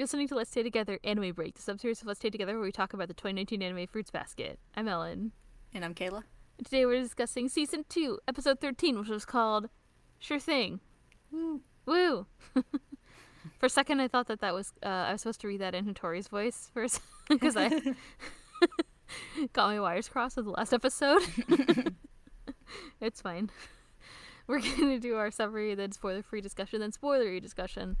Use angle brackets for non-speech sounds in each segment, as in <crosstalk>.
You're listening to Let's Stay Together Anime Break, the subseries of Let's Stay Together where we talk about the 2019 anime Fruits Basket. I'm Ellen. And I'm Kayla. And today we're discussing Season 2, Episode 13, which was called Sure Thing. Woo. Woo! <laughs> For a second, I thought that that was, uh, I was supposed to read that in Hatori's voice first, because <laughs> I <laughs> got my wires crossed with the last episode. it's fine. We're going to do our summary, then spoiler free discussion, then spoilery discussion,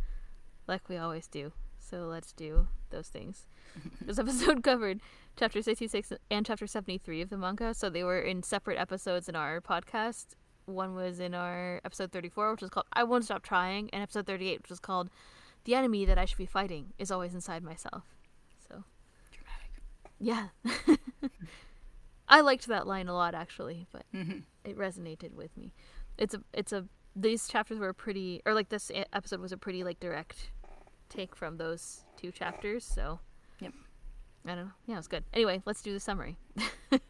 like we always do. So let's do those things. <laughs> this episode <laughs> covered chapter 66 and chapter 73 of the manga, so they were in separate episodes in our podcast. One was in our episode 34, which was called I Won't Stop Trying, and episode 38, which was called The Enemy That I Should Be Fighting Is Always Inside Myself. So, Dramatic. yeah. <laughs> I liked that line a lot, actually, but Mhm. it resonated with me. It's a, it's a, these chapters were pretty, or like this episode was a pretty like direct take from those two chapters. So, Yep. I don't know. Yeah, it was good. Anyway, let's do the summary. <laughs> the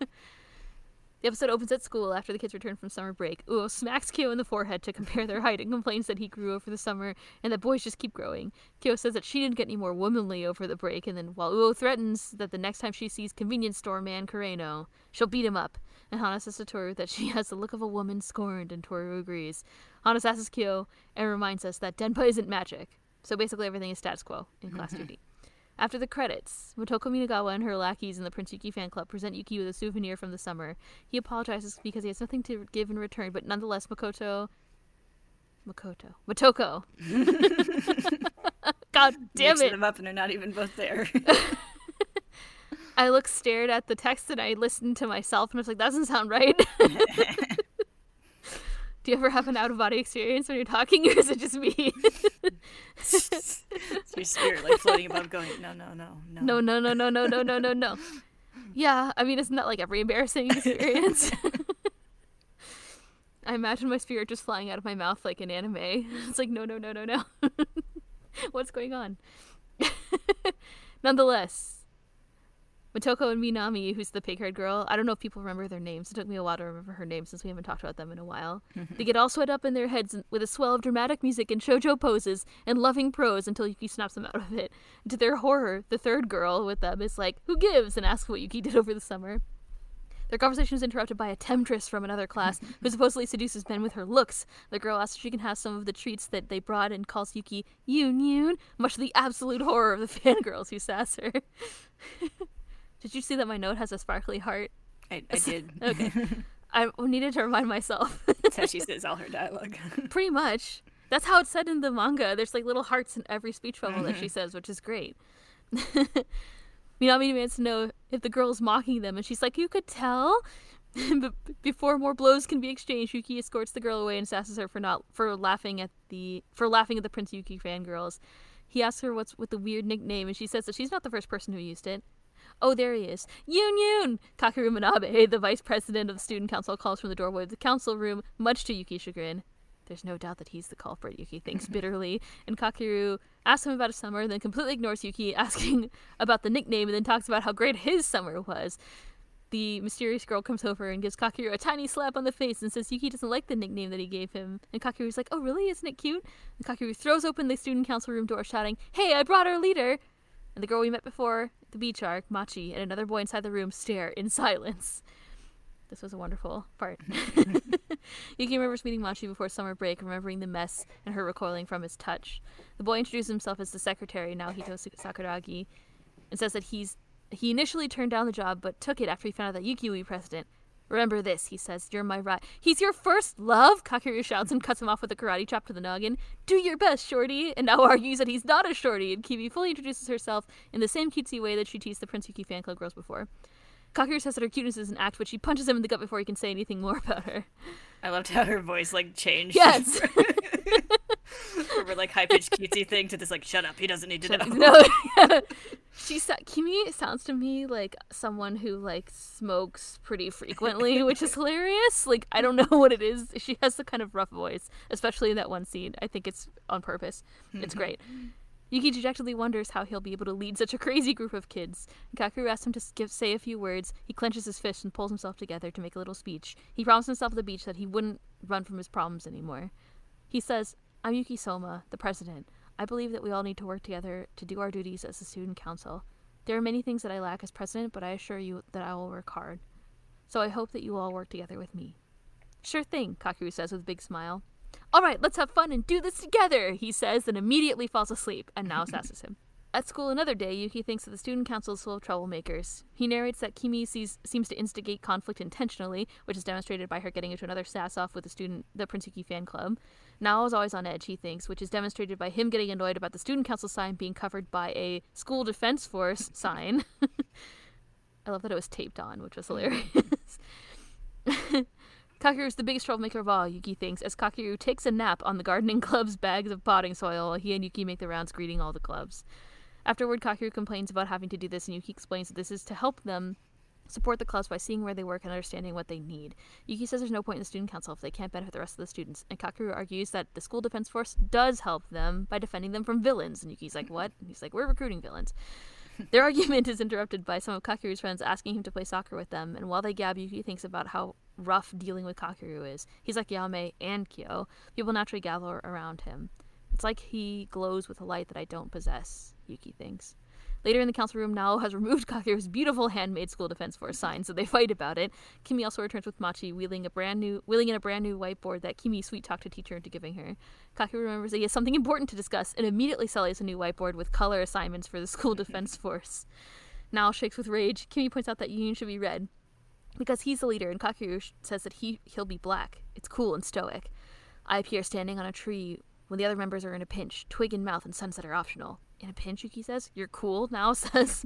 episode opens at school after the kids return from summer break. Uo smacks Kyo in the forehead to compare their height and complains that he grew over the summer and that boys just keep growing. Kyo says that she didn't get any more womanly over the break, and then while Uo threatens that the next time she sees convenience store man Kureno, she'll beat him up. And Hana says to Toru that she has the look of a woman scorned, and Toru agrees. Hana asks Kyo and reminds us that Denpa isn't magic. So basically everything is status quo in Class mm-hmm. 2D. After the credits, Motoko Minagawa and her lackeys in the Prince Yuki fan club present Yuki with a souvenir from the summer. He apologizes because he has nothing to give in return, but nonetheless, Makoto. Makoto. Motoko. <laughs> <laughs> God damn Mixing it. them up and they're not even both there. <laughs> I looked, stared at the text, and I listened to myself, and I was like, that doesn't sound right. Do you ever have an out of body experience when you're talking, <laughs> or is it just me? <laughs> it's your spirit like floating above going, no, no, no, no. No, no, no, no, no, no, no, no, no. Yeah, I mean, isn't that like every embarrassing <laughs> experience? I imagine my spirit just flying out of my mouth like in anime. It's like, no, no, no, no, no. What's going on? Nonetheless, Motoko and Minami, who's the pig haired girl, I don't know if people remember their names. It took me a while to remember her name since we haven't talked about them in a while. Mm-hmm. they get all sweat up in their heads with a swell of dramatic music and shoujo poses and loving prose until Yuki snaps them out of it. To their horror, the third girl with them is like, Who gives? and asks what Yuki did over the summer. Their conversation is interrupted by a temptress from another class <laughs> who supposedly seduces men with her looks. The girl asks if she can have some of the treats that they brought and calls Yuki Yoon Yoon, much to the absolute horror of the <laughs> fangirls who sass her. <laughs> did you see that my note has a sparkly heart? I, I did. <laughs> Okay. <laughs> I needed to remind myself. That's how she <laughs> says all her dialogue. Pretty much. That's how it's said in the manga. There's like little hearts in every speech bubble that she mm-hmm. says, which is great. Minami demands to know if the girl's mocking them, and she's like, You could tell? but before more blows can be exchanged, Yuki escorts the girl away and sasses her for not for laughing at the for laughing at the Prince Yuki fangirls. He asks her what's with the weird nickname, and she says that she's not the first person who used it. Oh, there he is. Yoon Yoon! Kakeru Manabe, the vice president of the student council, calls from the doorway of the council room, much to Yuki's chagrin. There's no doubt that he's the culprit, Yuki thinks <laughs> bitterly. And Kakeru asks him about his summer, then completely ignores Yuki, <laughs> asking about the nickname, and then talks about how great his summer was. The mysterious girl comes over and gives Kakeru a tiny slap on the face and says Yuki doesn't like the nickname that he gave him. And Kakeru's like, Oh, really? Isn't it cute? And Kakeru throws open the student council room door, shouting, Hey, I brought our leader! And the girl we met before, the beach arc, Machi, and another boy inside the room stare in silence. This was a wonderful part. <laughs> <laughs> Yuki remembers meeting Machi before summer break, remembering the mess and her recoiling from his touch. The boy introduces himself as the secretary, Naohito Sakuragi, and says that he's he initially turned down the job but took it after he found out that Yuki will be president. Remember this, he says. You're my right. He's your first love? Kakeru shouts and cuts him off with a karate chop to the noggin. Do your best, Shorty. And Nao argues that he's not a Shorty. And Kimi fully introduces herself in the same cutesy way that she teased the Prince Yuki fan club girls before. Kakeru says that her cuteness is an act, but she punches him in the gut before he can say anything more about her. I loved how her voice like changed. Yes. <laughs> <laughs> <laughs> From like high pitched cutesy thing to this like shut up, he doesn't need to know. no, <laughs> <laughs> she sa- Kimi sounds to me like someone who like smokes pretty frequently, which is hilarious. Like I don't know what it is. She has the kind of rough voice, especially in that one scene. I think it's on purpose. It's mm-hmm. great. Yuki dejectedly wonders how he'll be able to lead such a crazy group of kids. Kakeru asks him to give, say a few words. He clenches his fist and pulls himself together to make a little speech. He promised himself at the beach that he wouldn't run from his problems anymore. He says, I'm Yuki Soma, the president. I believe that we all need to work together to do our duties as a student council. There are many things that I lack as president, but I assure you that I will work hard. So I hope that you all work together with me. Sure thing, Kakeru says with a big smile. All right, let's have fun and do this together, he says, and immediately falls asleep, and Nao sasses him. At school another day, Yuki thinks that the student council is full of troublemakers. He narrates that Kimi sees, seems to instigate conflict intentionally, which is demonstrated by her getting into another sass off with the student, the Prince Yuki fan club. Nao is always on edge, he thinks, which is demonstrated by him getting annoyed about the student council sign being covered by a school defense force <laughs> sign. <laughs> I love that it was taped on, which was hilarious. <laughs> Kakeru is the biggest troublemaker of all, Yuki thinks, as Kakeru takes a nap on the gardening club's bags of potting soil while he and Yuki make the rounds greeting all the clubs. Afterward, Kakeru complains about having to do this, and Yuki explains that this is to help them support the clubs by seeing where they work and understanding what they need. Yuki says there's no point in the student council if they can't benefit the rest of the students, and Kakeru argues that the school defense force does help them by defending them from villains. And Yuki's like, <laughs> what? And he's like, we're recruiting villains. <laughs> Their argument is interrupted by some of Kakeru's friends asking him to play soccer with them, and while they gab, Yuki thinks about how rough dealing with Kakeru is. He's like Yame and Kyo. People naturally gather around him. It's like he glows with a light that I don't possess, Yuki thinks. Later in the council room, Nao has removed <laughs> Kakeru's beautiful handmade school defense force sign, so they fight about it. Kimi also returns with Machi, wheeling a brand new, wheeling in a brand new whiteboard that Kimi sweet talked a teacher into giving her. Kakeru remembers that he has something important to discuss and immediately sells a new whiteboard with color assignments for the school <laughs> defense force. Nao shakes with rage. Kimi points out that Yoon Yoon should be red because he's the leader, and Kakeru says that he he'll be black. It's cool and stoic. I appear standing on a tree when the other members are in a pinch. Twig in mouth and sunset are optional in a pinch, Yuki says. You're cool, <laughs> Nao says.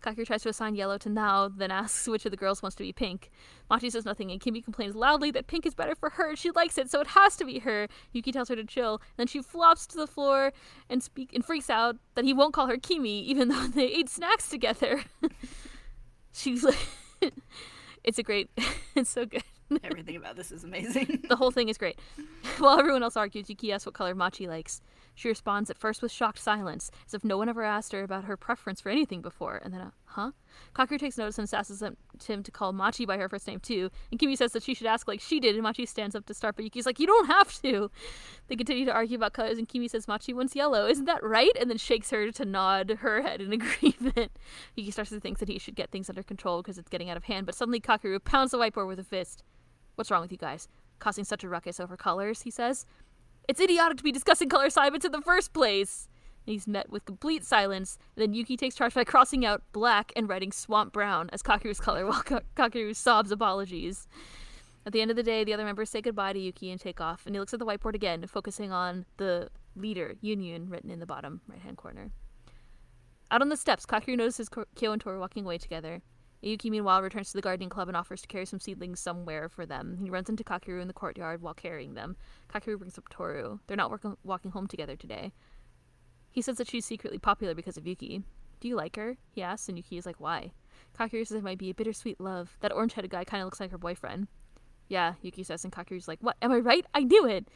Kakeru tries to assign yellow to Nao, then asks which of the girls wants to be pink. Machi says nothing, and Kimi complains loudly that pink is better for her. She likes it, so it has to be her. Yuki tells her to chill. Then she flops to the floor and speak and freaks out that he won't call her Kimi, even though <laughs> they ate snacks together. <laughs> She's like, it's a great, it's so good. Everything about this is amazing. the whole thing is great. While everyone else argues, Yuki asks what color Machi likes. She responds at first with shocked silence, as if no one ever asked her about her preference for anything before, and then a huh? Kakeru takes notice and asks him to call Machi by her first name too, and Kimi says that she should ask like she did, and Machi stands up to start, but Yuki's like, you don't have to! They continue to argue about colors, and Kimi says Machi wants yellow, isn't that right? And then shakes her to nod her head in <laughs> agreement. Yuki starts to think that he should get things under control because it's getting out of hand, but suddenly Kakeru pounds the whiteboard with a fist. What's wrong with you guys? Causing such a ruckus over colors, he says. It's idiotic to be discussing color assignments in the first place. And he's met with complete silence. Then Yuki takes charge by crossing out black and writing swamp brown as Kakeru's color while Ka- Kakeru sobs apologies. At the end of the day, the other members say goodbye to Yuki and take off, and he looks at the whiteboard again, focusing on the leader, Yoon Yoon, written in the bottom right hand corner. Out on the steps, Kakeru notices Kyo and Toru walking away together. Yuki, meanwhile, returns to the gardening club and offers to carry some seedlings somewhere for them. He runs into Kakeru in the courtyard while carrying them. Kakeru brings up Toru. They're not work- walking home together today. He says that she's secretly popular because of Yuki. Do you like her? He asks, and Yuki is like, why? Kakeru says it might be a bittersweet love. That orange headed guy kind of looks like her boyfriend. Yeah, Yuki says, and Kakeru's like, what? Am I right? I knew it!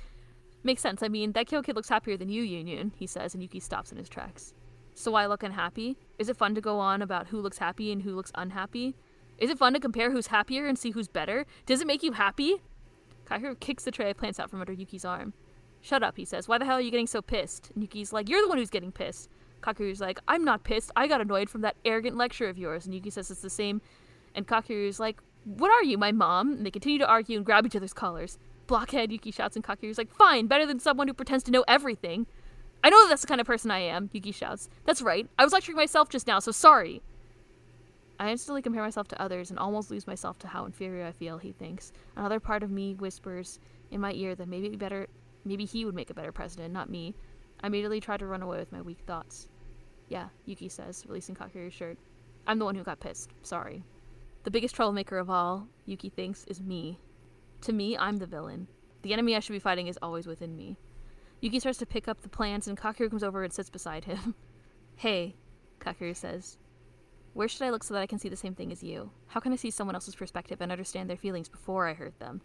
Makes sense. I mean, that Kyo kid looks happier than you, Yoon Yoon, he says, and Yuki stops in his tracks. So I look unhappy? Is it fun to go on about who looks happy and who looks unhappy? Is it fun to compare who's happier and see who's better? Does it make you happy? Kakeru kicks the tray of plants out from under Yuki's arm. Shut up, he says. Why the hell are you getting so pissed? And Yuki's like, You're the one who's getting pissed. Kakeru's like, I'm not pissed. I got annoyed from that arrogant lecture of yours. And Yuki says it's the same. And Kakeru's like, What are you, my mom? And they continue to argue and grab each other's collars. Blockhead, Yuki shouts, and Kakeru's like, Fine, better than someone who pretends to know everything. I know that that's the kind of person I am, Yuki shouts. That's right. I was lecturing myself just now, so sorry. I instantly compare myself to others and almost lose myself to how inferior I feel, he thinks. Another part of me whispers in my ear that maybe better maybe he would make a better president, not me. I immediately try to run away with my weak thoughts. Yeah, Yuki says, releasing Kakeru's shirt. I'm the one who got pissed. Sorry. The biggest troublemaker of all, Yuki thinks, is me. To me, I'm the villain. The enemy I should be fighting is always within me. Yuki starts to pick up the plants, and Kakeru comes over and sits beside him. <laughs> hey, Kakeru says. Where should I look so that I can see the same thing as you? How can I see someone else's perspective and understand their feelings before I hurt them?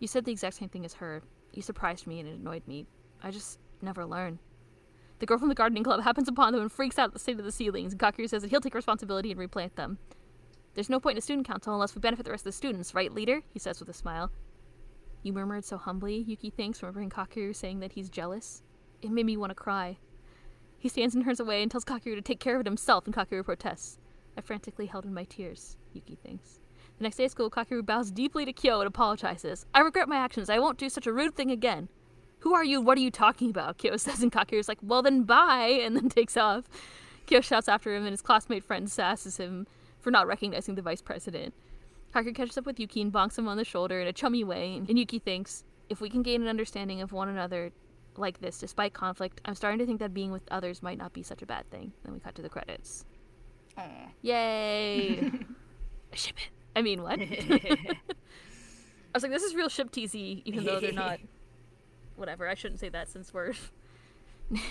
You said the exact same thing as her. You surprised me and it annoyed me. I just never learn. The girl from the gardening club <laughs> happens upon them and freaks out at the state of the ceilings, and Kakeru says that he'll take responsibility and replant them. There's no point in a student council unless we benefit the rest of the students, right, leader? He says with a smile. You murmured so humbly, Yuki thinks, remembering Kakeru saying that he's jealous. It made me want to cry. He stands and turns away and tells Kakeru to take care of it himself, and Kakeru protests. I frantically held in my tears, Yuki thinks. The next day at school, Kakeru bows deeply to Kyo and apologizes. I regret my actions. I won't do such a rude thing again. Who are you? What are you talking about? Kyo <laughs> says, and Kakeru's like, well then bye, and then <laughs> takes off. Kyo shouts after him, and his classmate friend sasses him for not recognizing the vice president. Kakeru catches up with Yuki and bonks him on the shoulder in a chummy way, and Yuki thinks, if we can gain an understanding of one another like this despite conflict, I'm starting to think that being with others might not be such a bad thing. Then we cut to the credits. Aw. Yay! <laughs> Ship it. I mean, what? <laughs> I was like, this is real ship teasy, even though they're not. <laughs> Whatever. I shouldn't say that since we're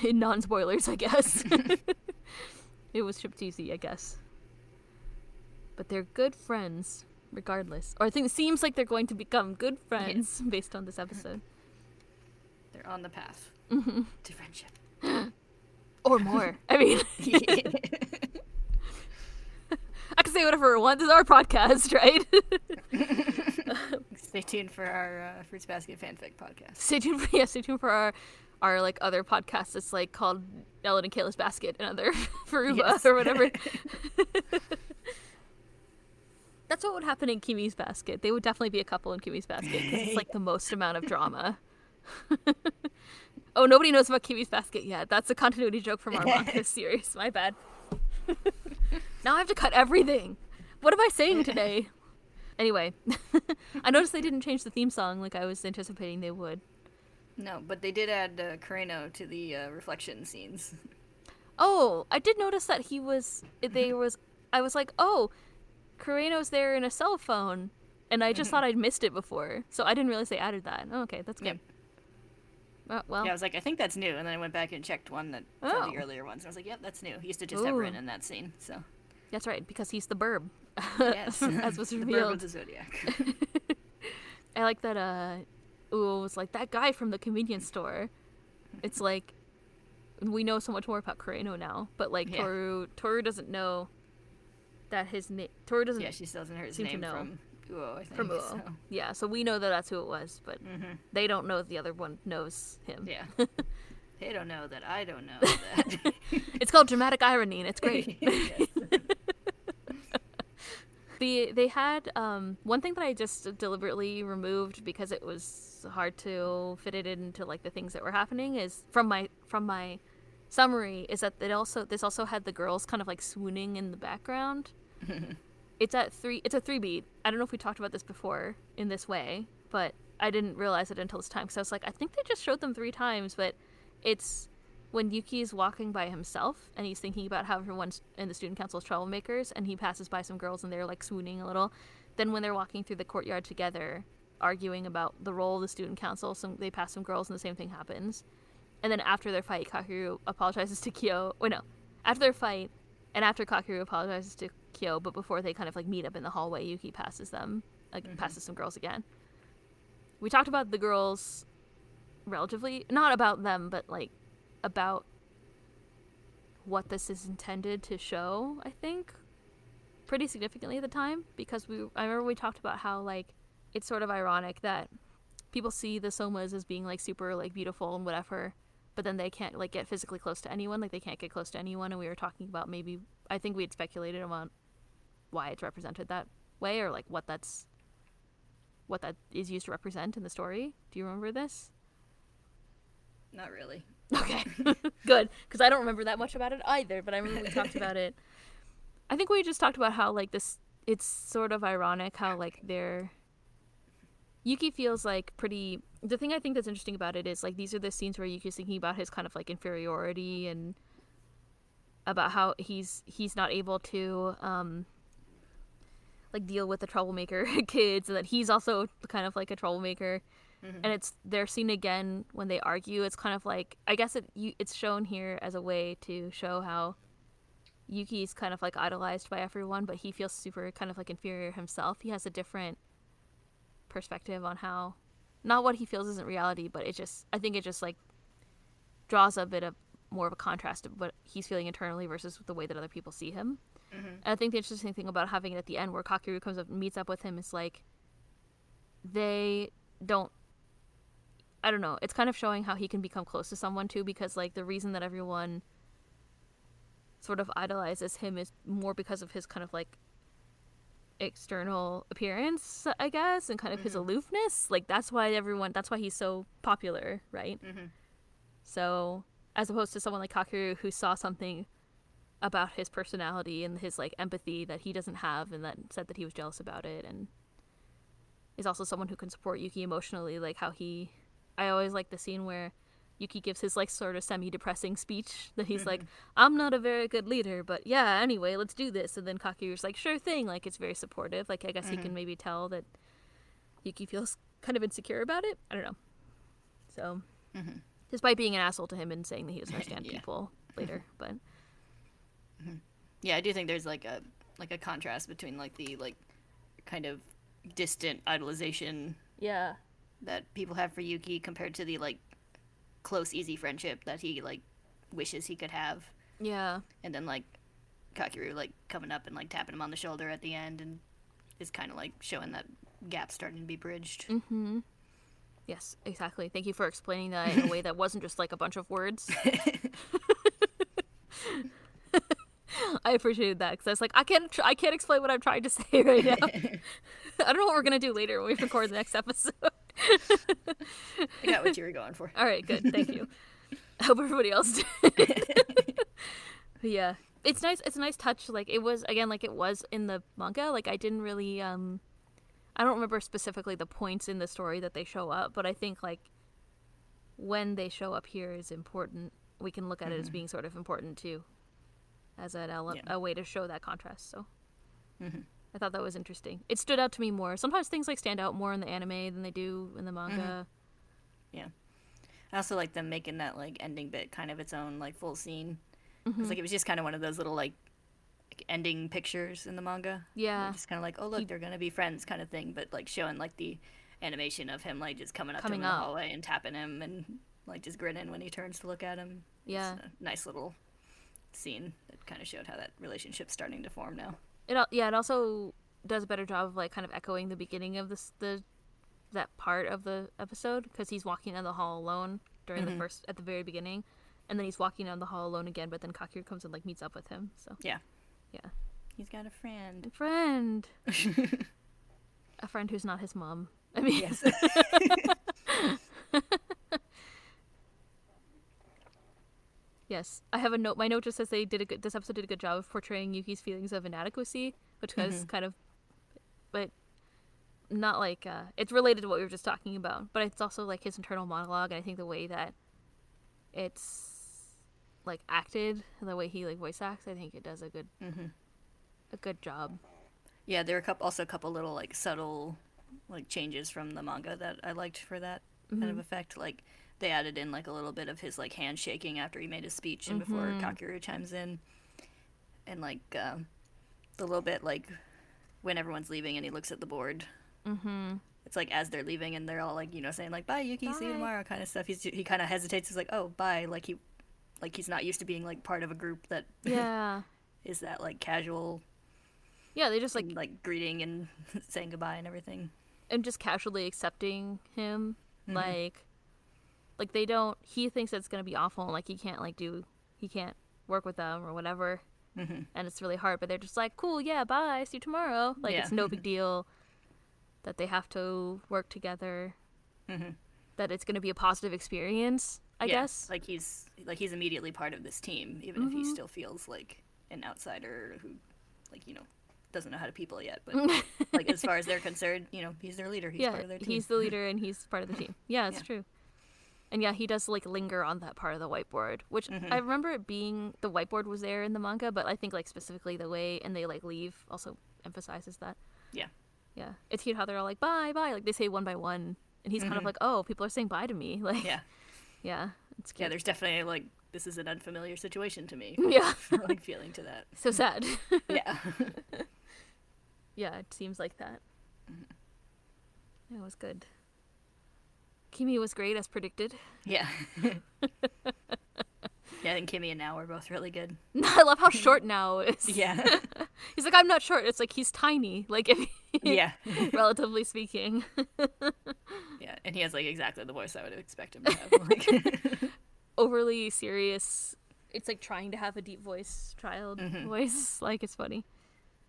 in non spoilers, I guess. it was ship teasy, I guess. But they're good friends, regardless. Or I think it seems like they're going to become good friends <laughs> based on this episode. They're on the path hmm to friendship. <gasps> Or more. <laughs> I mean, <laughs> I can say whatever I want. This is our podcast, right? Stay tuned for our uh, Fruits Basket fanfic podcast. stay tuned for yeah, stay tuned for our our like other podcasts. It's like called Ellen and Kayla's Basket and other Furuba Yes. or whatever. That's what would happen in Kimi's Basket. They would definitely be a couple in Kimi's Basket because it's like the most amount of drama. <laughs> oh, nobody knows about Kimi's Basket yet. That's a continuity joke from our manga <laughs> series. My bad. <laughs> now I have to cut everything. What am I saying today? Anyway, I noticed they didn't change the theme song like I was anticipating they would. No, but they did add uh, to the uh, reflection scenes. Oh, I did notice that he was. They was. I was like, oh, Kureno's there in a cell phone, and I just thought I'd missed it before, so I didn't realize they added that. Oh, okay, that's Yep. good. Uh, well, Yeah, I was like, I think that's new, and then I went back and checked one that Oh. the earlier ones. And I was like, yep, that's new. He used to just have Rin in that scene. So that's right because he's the burb, yes, <laughs> as was <laughs> the Bird revealed. the Zodiac. <laughs> I like that. Uh, ooh, it was like that guy from the convenience store. It's like we know so much more about Kureno now, but like Yeah. Toru, Toru doesn't know that his name. Toru doesn't. yeah, she still hasn't heard his Seem to name know. from Uo, I think. from Uo. So. Yeah, so we know that that's who it was, but Mhm. they don't know the other one knows him. Yeah. <laughs> they don't know that I don't know <laughs> that. It's called dramatic irony, and it's <laughs> great. The they had um, one thing that I just deliberately removed because it was hard to fit it into like the things that were happening is from my from my summary is that it also this also had the girls kind of like swooning in the background. <laughs> it's at three. It's a three beat. I don't know if we talked about this before in this way, but I didn't realize it until this time because I was like, I think they just showed them three times, but it's when Yuki is walking by himself and he's thinking about how everyone's in the student council is troublemakers and he passes by some girls and they're like swooning a little. Then when they're walking through the courtyard together, arguing about the role of the student council, some they pass some girls and the same thing happens. And then after their fight, Kakeru apologizes to Kyo. Wait, no. After their fight, and after Kakeru apologizes to But before they kind of like meet up in the hallway, Yuki passes them, like mm-hmm. passes some girls again. We talked about the girls relatively, not about them, but like about what this is intended to show, I think, pretty significantly at the time because we I remember we talked about how like it's sort of ironic that people see the somas as being like super like beautiful and whatever, but then they can't like get physically close to anyone, like they can't get close to anyone and we were talking about maybe I think we had speculated about why it's represented that way or like what that's what that is used to represent in the story. Do you remember this? Not really. Okay, <laughs> <laughs> good. Because I don't remember that much about it either, but I remember we talked about it. I think we just talked about how like this. It's sort of ironic how like they're. Yuki feels like pretty. The thing I think that's interesting about it is like these are the scenes where Yuki's thinking about his kind of like inferiority and about how he's he's not able to um like deal with the troublemaker <laughs> kids and that he's also kind of like a troublemaker. Mm-hmm. And it's they're seen again when they argue. It's kind of like i guess it you, it's shown here as a way to show how yuki's kind of like idolized by everyone but he feels super kind of like inferior himself. He has a different perspective on how not what he feels isn't reality but it just i think it just like draws a bit of more of a contrast of what he's feeling internally versus the way that other people see him and i think the interesting thing about having it at the end where kakeru comes up and meets up with him is like they don't I don't know. It's kind of showing how he can become close to someone too, because like the reason that everyone sort of idolizes him is more because of his kind of like external appearance, I guess, and kind of his aloofness. Like that's why everyone that's why he's so popular, right? Mm-hmm. So as opposed to someone like Kakeru who saw something about his personality and his like empathy that he doesn't have and that said that he was jealous about it and is also someone who can support Yuki emotionally, like how he I always like the scene where Yuki gives his like sort of semi-depressing speech that he's like, <laughs> "I'm not a very good leader, but yeah, anyway, let's do this." And then Kakeru's like, "Sure thing." Like it's very supportive. Like I guess he can mm-hmm. maybe tell that Yuki feels kind of insecure about it. I don't know. So, mm-hmm. despite being an asshole to him and saying that he doesn't <laughs> understand Yeah. people later, but Yeah, I do think there's like a like a contrast between like the like kind of distant idolization yeah, that people have for Yuki compared to the like close easy friendship that he like wishes he could have. yeah, And then like Kakeru like coming up and like tapping him on the shoulder at the end and is kind of like showing that gap starting to be bridged. mm-hmm. Yes, exactly. Thank you for explaining that in a way <laughs> that wasn't just like a bunch of words. <laughs> <laughs> I appreciated that because I was like, I can't, tr- I can't explain what I'm trying to <laughs> say right now. <laughs> I don't know what we're gonna do later when we record the next episode. I got what you were going for. All right, good, thank you. I hope everybody else did. Yeah, it's nice. It's a nice touch. Like it was again, like it was in the manga. Like I didn't really, um, I don't remember specifically the points in the story that they show up, but I think like when they show up here is important. We can look at it as being sort of important too, as an ele- Yeah. a way to show that contrast. So. Mhm. I thought that was interesting. It stood out to me more. Sometimes things like stand out more in the anime than they do in the manga. Yeah. I also like them making that like ending bit kind of its own like full scene. Mm-hmm. Like it was just kind of one of those little like ending pictures in the manga. Yeah. just kind of like oh look they're gonna be friends kind of thing, but like showing like the animation of him like just coming up Coming to him in the hallway and tapping him and like just grinning when he turns to look at him. Yeah. Nice little scene that kind of showed how that relationship's starting to form now. It yeah, it also does a better job of like kind of echoing the beginning of this the that part of the episode because he's walking down the hall alone during the mm-hmm. first at the very beginning, and then he's walking down the hall alone again. But then Kakeru comes and like meets up with him. So Yeah. Yeah. He's got a friend. a friend, <laughs> a friend who's not his mom. I mean, Yes. <laughs> Yes, I have a note. My note just says they did a good. This episode did a good job of portraying Yuki's feelings of inadequacy, which was mm-hmm. kind of, but not like uh, it's related to what we were just talking about. But it's also like his internal monologue, and I think the way that it's like acted, the way he like voice acts, I think it does a good, mm-hmm. a good job. Yeah, there were a couple, also a couple little like subtle like changes from the manga that I liked for that kind of mm-hmm. effect. Like they added in like a little bit of his like hand shaking after he made his speech and before Kakeru chimes in, and like um, the little bit like when everyone's leaving and he looks at the board. Mm-hmm. It's like as they're leaving and they're all like you know saying like bye Yuki see you tomorrow kind of stuff. He's he kind of hesitates. He's like oh bye like he like he's not used to being like part of a group that <laughs> Yeah, is that like casual yeah. They just like like greeting and <laughs> saying goodbye and everything. and just casually accepting him Mm-hmm. like like they don't he thinks it's gonna be awful and like he can't like do he can't work with them or whatever Mhm. and it's really hard but they're just like cool yeah bye see you tomorrow like it's no big deal that they have to work together Mhm. that it's gonna be a positive experience i Yeah, guess like he's like he's immediately part of this team, even if he Mm-hmm. still feels like an outsider who, like you know, doesn't know how to people yet. But <laughs> like as far as they're concerned, you know, he's their leader. He's yeah part of their team. he's the <laughs> leader and he's part of the team yeah it's Yeah. true and yeah he does like linger on that part of the whiteboard which Mm-hmm. i remember it being the whiteboard was there in the manga but i think like specifically the way and they like leave also emphasizes that Yeah. yeah it's cute how they're all like bye bye like they say one by one and he's kind of like oh people are saying bye to me <laughs> like Mm-hmm. yeah, yeah it's cute. yeah. There's definitely like this is an unfamiliar situation to me. <laughs> yeah <laughs> like feeling to that. so sad Yeah. yeah it seems like that Mm-hmm. it was good kimi was great as predicted yeah. <laughs> yeah, I think Kimi and Nao are both really good. <laughs> i love how short Nao is <laughs> Yeah. He's like, I'm not short. It's like he's tiny, like if yeah. relatively speaking. Yeah. And he has like exactly the voice I would expect him to have. Like, Overly serious it's like trying to have a deep voice, child mm-hmm. voice. Like it's funny.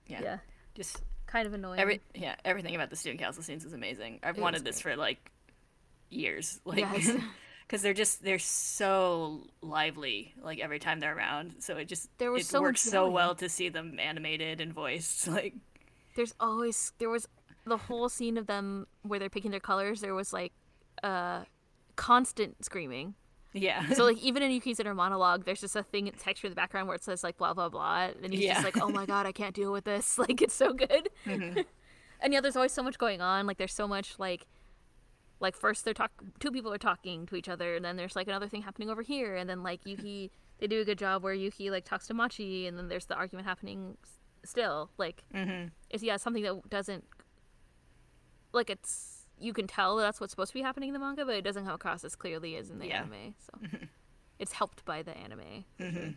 Yeah. Yeah. Just Kind of annoying. every yeah, everything about the student council scenes is amazing. I've It wanted this for like years. Like Yes. <laughs> because they're just they're so lively like every time they're around so it just There was it so works so well to see them animated and voiced <laughs> like There's always there was the whole scene of them where they're picking their colors. There was like uh constant screaming. yeah So like <laughs> even in Yuki's inner monologue, there's just a thing texture in the background where it says like blah blah blah, and he's Yeah. just like, oh my god, I can't deal with this. Like it's so good. and yeah, there's always so much going on. Like there's so much like, like first they're talk, two people are talking to each other, and then there's like another thing happening over here, and then like Yuki, <laughs> they do a good job where Yuki like talks to Machi, and then there's the argument happening s- still. Like mm-hmm. it's yeah something that doesn't like it's you can tell that's what's supposed to be happening in the manga but it doesn't come across as clearly as in the Yeah. anime so <laughs> it's helped by the anime Mm-hmm. sure.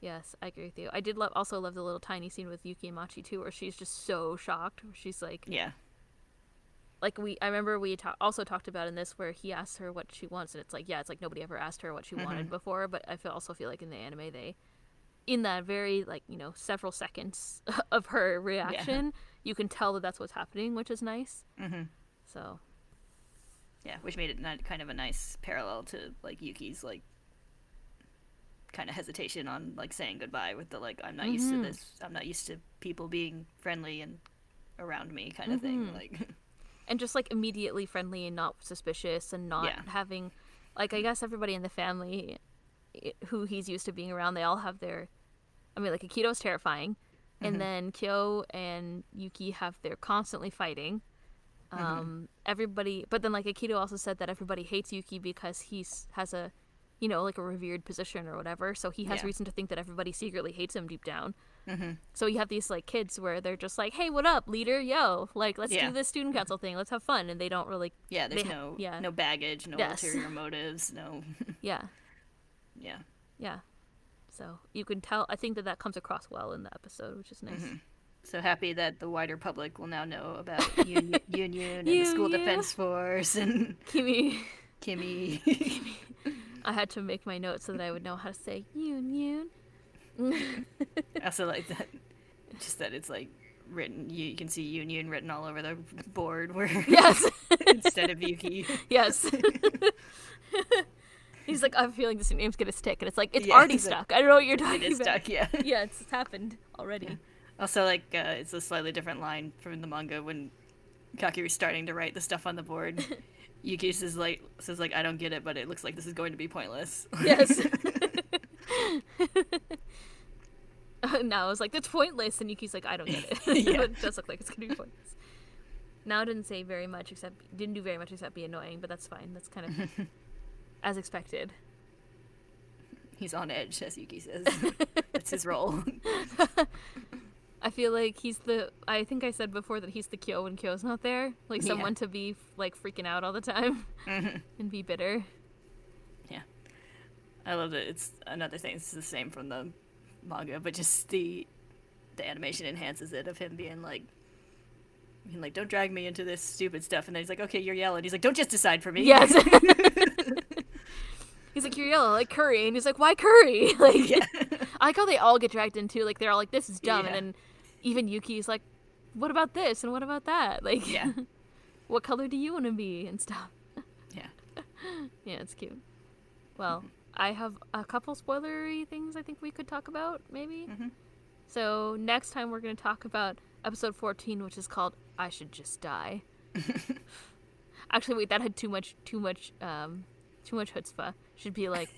yes i agree with you i did love also love the little tiny scene with yuki and machi too where she's just so shocked she's like yeah like we i remember we ta- also talked about in this where he asks her what she wants and it's like yeah it's like nobody ever asked her what she wanted before but i feel also feel like in the anime they in that very like you know several seconds <laughs> of her reaction you can tell that that's what's happening which is nice mm-hmm. so yeah which made it not kind of a nice parallel to like yuki's like kind of hesitation on like saying goodbye with the like i'm not used to Mhm. this i'm not used to people being friendly and around me kind of thing Mhm. like <laughs> and just like immediately friendly and not suspicious and not Yeah. having like i guess everybody in the family eh, who he's used to being around they all have their i mean like akito's terrifying. And mm-hmm. then kyo and yuki have they're constantly fighting. Mm-hmm. Um everybody but then like akito also said that everybody hates yuki because he's has a you know like a revered position or whatever. So he has Yeah. reason to think that everybody secretly hates him deep down mm-hmm. so you have these like kids where they're just like, "Hey, what up, leader? Yo, like let's Yeah. do this student council thing. Let's have fun." And they don't really, yeah there's ha- no yeah. no baggage no Yes. ulterior motives no <laughs> <laughs> yeah, yeah yeah. So you can tell. I think that that comes across well in the episode, which is nice. So happy that the wider public will now know about <laughs> Yoon Yoon, Union and the School Union. Defense Force and Kimi, Kimi. I had to make my notes so that I would know how to say union. <laughs> I also like that, just that it's like written. You, you can see Yoon Yoon written all over the board, where <laughs> Yes, <laughs> instead of Yuki. yes. He's like, I'm feeling this name's gonna stick, and it's like it's Yeah, already like, stuck. I don't know what you're talking is about. stuck, yeah. Yeah, it's, it's happened already. Also, like uh, it's a slightly different line from the manga when Kaki was starting to write the stuff on the board. Yuki says like says like I don't get it, but it looks like this is going to be pointless. Yes. <laughs> Nao I was like, that's pointless, and Yuki's like, I don't get it. <laughs> Yeah. <laughs> it does look like it's gonna be pointless. Nao didn't say very much except didn't do very much except be annoying, but that's fine. That's kind of as expected. He's on edge, as Yuki says. That's his role. I feel like he's the. I think I said before that he's the Kyo when Kyo's not there, like Yeah. someone to be like freaking out all the time Mhm. and be bitter. I love that it's another thing. It's the same from the manga, but just the the animation enhances it of him being like, being like, "Don't drag me into this stupid stuff," and then he's like, "Okay, you're yelling." He's like, "Don't just decide for me." Yes. <laughs> he's like, you're yellow, like curry, and he's like, why curry? <laughs> Like, yeah, I like how they all get dragged into like they're all like this is dumb, Yeah. and then even Yuki's like, what about this and what about that? Like, yeah, <laughs> what color do you want to be and stuff. yeah. Yeah, it's cute. Well, mm-hmm. I have a couple spoilery things I think we could talk about maybe. Mhm. So next time we're gonna talk about episode fourteen, which is called "I Should Just Die." <laughs> Actually, wait, that had too much, too much, um, too much chutzpah. Should be like,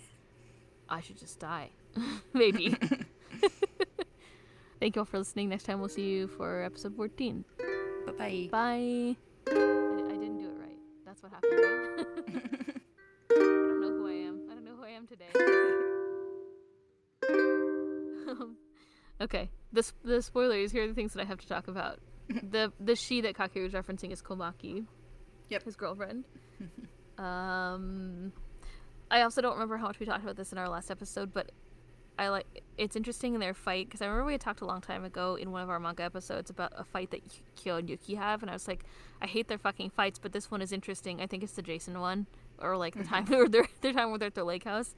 "I should just die," <laughs> maybe. <laughs> Thank you all for listening. Next time we'll see you for episode fourteen. Bye bye. Bye. I, I didn't do it right. That's what happened, right? I don't know who I am today. <laughs> okay. The, the spoilers, here are the things that I have to talk about. <laughs> the the she that Kakeru is referencing is Komaki. Yep. His girlfriend. <laughs> um I also don't remember how much we talked about this in our last episode, but I like it's interesting in their fight because I remember we had talked a long time ago in one of our manga episodes about a fight that Ky- Kyo and Yuki have, and I was like, I hate their fucking fights, but this one is interesting. I think it's the Jason one, or like the time <laughs> or their their time where they're at the lake house.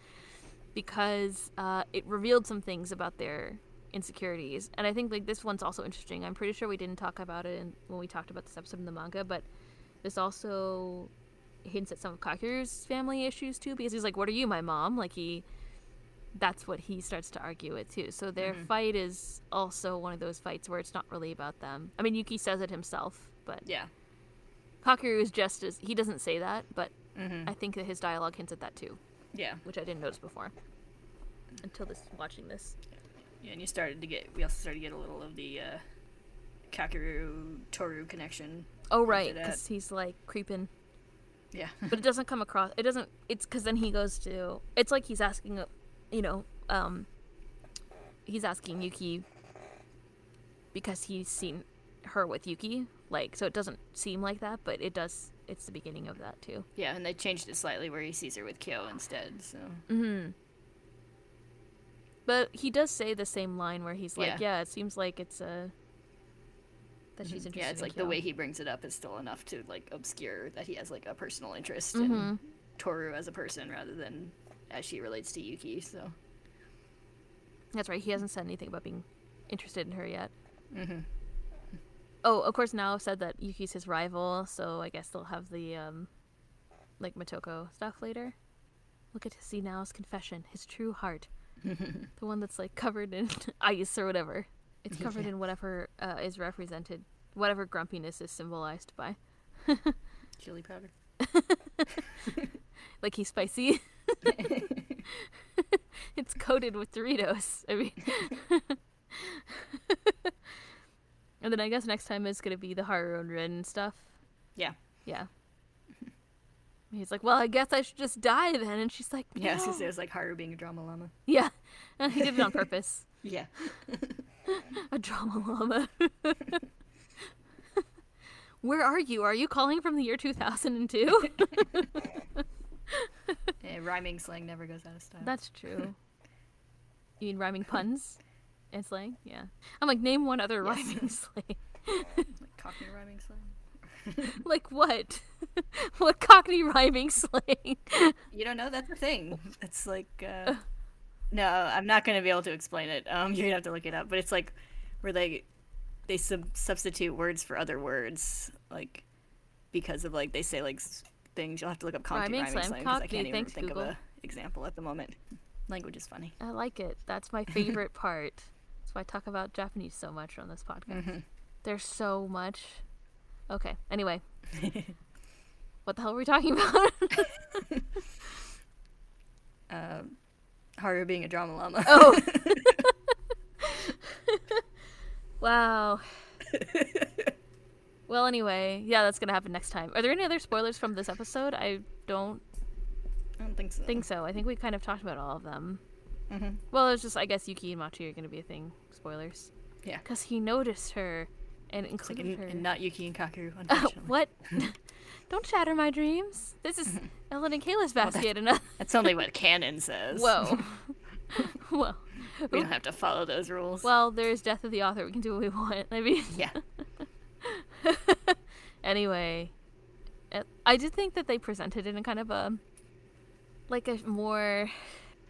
because uh, it revealed some things about their insecurities, and I think like this one's also interesting. I'm pretty sure we didn't talk about it in, when we talked about this episode in the manga, but this also hints at some of Kakeru's family issues too, because he's like, "What are you, my mom?" Like he, that's what he starts to argue it too. So their Mhm. fight is also one of those fights where it's not really about them. I mean, Yuki says it himself, but Yeah. Kakeru is just as he doesn't say that, but Mm-hmm. I think that his dialogue hints at that too, Yeah. which I didn't notice before until this watching this. Yeah, and you started to get. We also started to get a little of the uh, Kakeru Toru connection. Oh right, because he's like creeping, Yeah. <laughs> but it doesn't come across. It doesn't. It's because then he goes to. It's like he's asking, you know, um, he's asking Yuki because he's seen her with Yuki. Like, so it doesn't seem like that, but it does. It's the beginning of that too. yeah, and they changed it slightly where he sees her with Kyo instead. So. Mm-hmm. But he does say the same line where he's like, Yeah. "Yeah, it seems like it's a." That she's interested. Yeah, it's in like the way he brings it up is still enough to like obscure that he has like a personal interest Mhm. in Toru as a person rather than as she relates to Yuki. So. That's right. He hasn't said anything about being interested in her yet. Mm-hmm. Oh, of course, Nao said that Yuki's his rival, so I guess they'll have the um, like Motoko stuff later. Look at see Nao's confession, his true heart, <laughs> the one that's like covered in <laughs> ice or whatever. It's covered Yeah. in whatever uh, is represented, whatever grumpiness is symbolized by. <laughs> Chili powder. Like he's spicy. it's coated with Doritos. I mean. And then I guess next time is gonna be the Haru and Rin stuff. Yeah. Yeah. <laughs> He's like, well, I guess I should just die then, and she's like, Yeah, no. because it was like Haru being a drama llama. yeah. <laughs> he did it on purpose. <laughs> Yeah. A drama llama. Where are you? Are you calling from the year 2002? yeah, rhyming slang never goes out of style. That's true. You mean rhyming puns and slang? Yeah. I'm like, name one other Yes. rhyming <laughs> slang. like Cockney rhyming slang. <laughs> <laughs> like what? what Cockney rhyming slang? You don't know that's a thing. It's like uh, no, I'm not gonna be able to explain it. Um, you're gonna have to look it up. But it's like where they they sub- substitute words for other words, like because of like they say like things. You'll have to look up Cockney Rhyming rhyming, slang, slang 'cause I can't even thanks, think Google. of a example at the moment. Language is funny. I like it. That's my favorite part. That's why I talk about Japanese so much on this podcast. Mhm. There's so much. Okay. Anyway. <laughs> what the hell were we talking about? <laughs> Um, Haru being a drama llama. oh. <laughs> wow. well, anyway, yeah, that's gonna happen next time. Are there any other spoilers from this episode? I don't I don't think so. think so. I think we kind of talked about all of them. Hmm Well, it's just I guess Yuki and Machi are gonna be a thing. Spoilers. Yeah. Because he noticed her and like included in, her. in not Yuki and Kakeru, Uh, <laughs> unfortunately. what? <laughs> <laughs> Don't shatter my dreams. This is Ellen and Kayla's basket. and uh, That's only what canon says. whoa. well, we don't have to follow those rules. well, there's death of the author. We can do what we want. I mean, yeah. anyway, uh, I did think that they presented it in kind of a like a more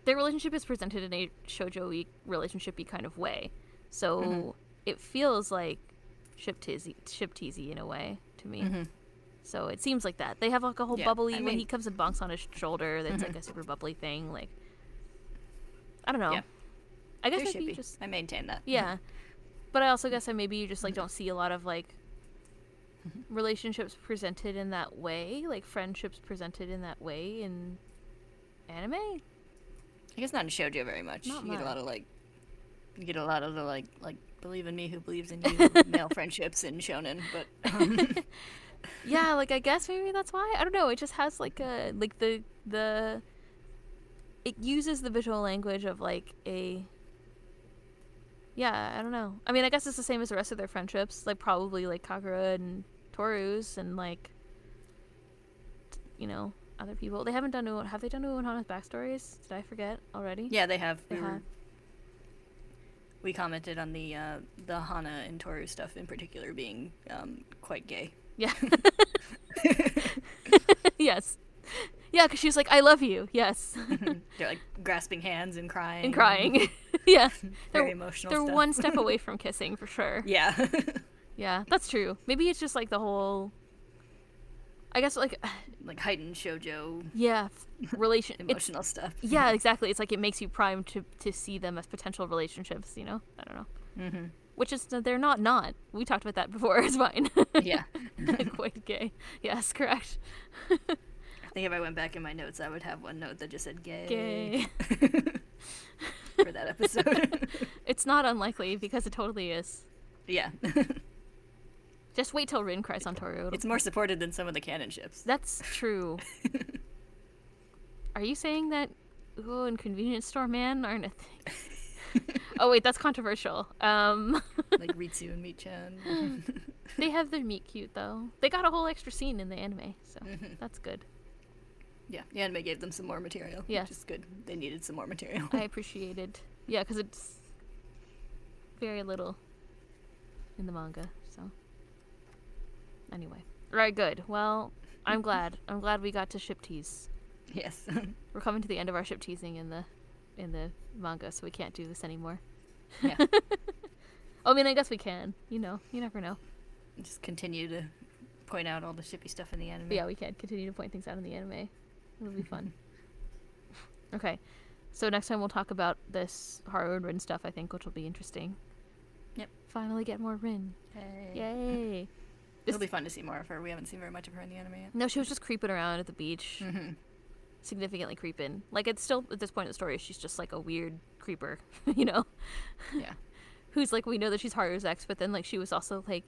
their relationship is presented in a shoujo y relationshipy kind of way. So Mhm. it feels like ship teasy, ship teasy in a way to me. Mhm. So it seems like that. They have like a whole Yeah, bubbly I when he comes and bonks on his shoulder. That's like Mhm. a super bubbly thing. Like I don't know. Yeah. I guess They're maybe shippy. just I maintain that. yeah. But I also guess that maybe you just like don't see a lot of like relationships presented in that way, like friendships presented in that way in anime. I guess not in shoujo very much. Not you get a lot of like, you get a lot of the like like believe in me who believes in you <laughs> male friendships in shonen, but um, <laughs> <laughs> yeah, like I guess maybe that's why. I don't know. It just has like a like the the it uses the visual language of like a yeah, I don't know. I mean, I guess it's the same as the rest of their friendships, like probably like Kagura and Toru's and like you know, other people. They haven't done have they done Uenohana's backstories? Did I forget already? yeah, they have. They we, were- we commented on the uh, the Hana and Toru stuff in particular being um, quite gay. Yeah. <laughs> <laughs> yes. Yeah, because she was like, "I love you." Yes, <laughs> They're like grasping hands and crying. and crying. yeah, Very they're emotional stuff. they're stuff. one step away from kissing for sure. Yeah. Yeah, that's true. Maybe it's just like the whole. I guess like <sighs> like heightened shojo yeah, relation. emotional stuff. yeah, <laughs> exactly. It's like it makes you primed to to see them as potential relationships. You know, I don't know. Mm-hmm. Which is they're not not. We talked about that before. <laughs> It's fine. Yeah. <laughs> Quite gay. Yes, correct. I think if I went back in my notes, I would have one note that just said gay, Gay. for that episode. It's not unlikely because it totally is. yeah. Just wait till Rin cries on Toru. It's more supported than some of the canon ships. That's true. <laughs> Are you saying that Ugo and Convenience Store Man aren't a thing? oh wait, that's controversial. Um, <laughs> like Ritsu and Michan. <laughs> they have their meet cute though. They got a whole extra scene in the anime, so that's good. yeah, the anime gave them some more material. Yes. Which is good. They needed some more material. I appreciated. Yeah, because it's very little in the manga. Anyway, right, good. Well, I'm glad. I'm glad we got to ship tease. <laughs> yes. We're coming to the end of our ship teasing in the in the manga, so we can't do this anymore. yeah. <laughs> I mean, I guess we can. You know, you never know. Just continue to point out all the shippy stuff in the anime. But yeah, we can continue to point things out in the anime. It'll be fun. <laughs> okay, so next time we'll talk about this Haru and Rin stuff. I think, which will be interesting. Yep. Finally get more Rin. Yay. Yay. It'll be fun to see more of her. We haven't seen very much of her in the anime yet. No, she was just creeping around at the beach, Mm-hmm. significantly creeping. Like it's still at this point in the story, she's just like a weird creeper, <laughs> you know, Yeah. <laughs> who's like we know that she's Haru's ex, but then like she was also like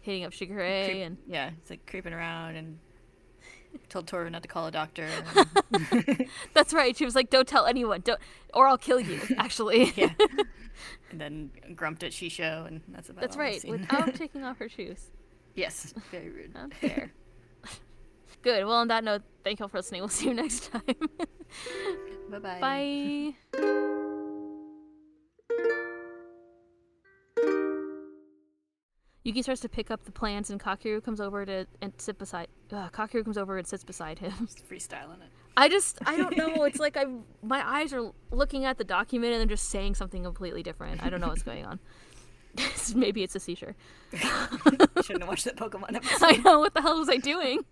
hitting up Shigure Creep- and yeah, it's like creeping around and <laughs> told Toru not to call a doctor. that's right. She was like, "Don't tell anyone, don't, or I'll kill you." Actually, yeah. and then grumped at Shisho, and that's about it. that's right. Without taking off her shoes. Yes, very rude. Not <laughs> fair. Good. Well, on that note, thank you all for listening. We'll see you <laughs> next time. Bye-bye. Bye. Yuki starts to pick up the plans, and Kakeru comes over to and sit beside. Uh, Kakeru comes over and sits beside him. Just freestyling it. I just, I don't know. It's like I, my eyes are looking at the document and they're just saying something completely different. I don't know what's going on. <laughs> <laughs> Maybe it's a seizure. <laughs> Shouldn't have watched that Pokemon <laughs> episode. I know what the hell was I doing?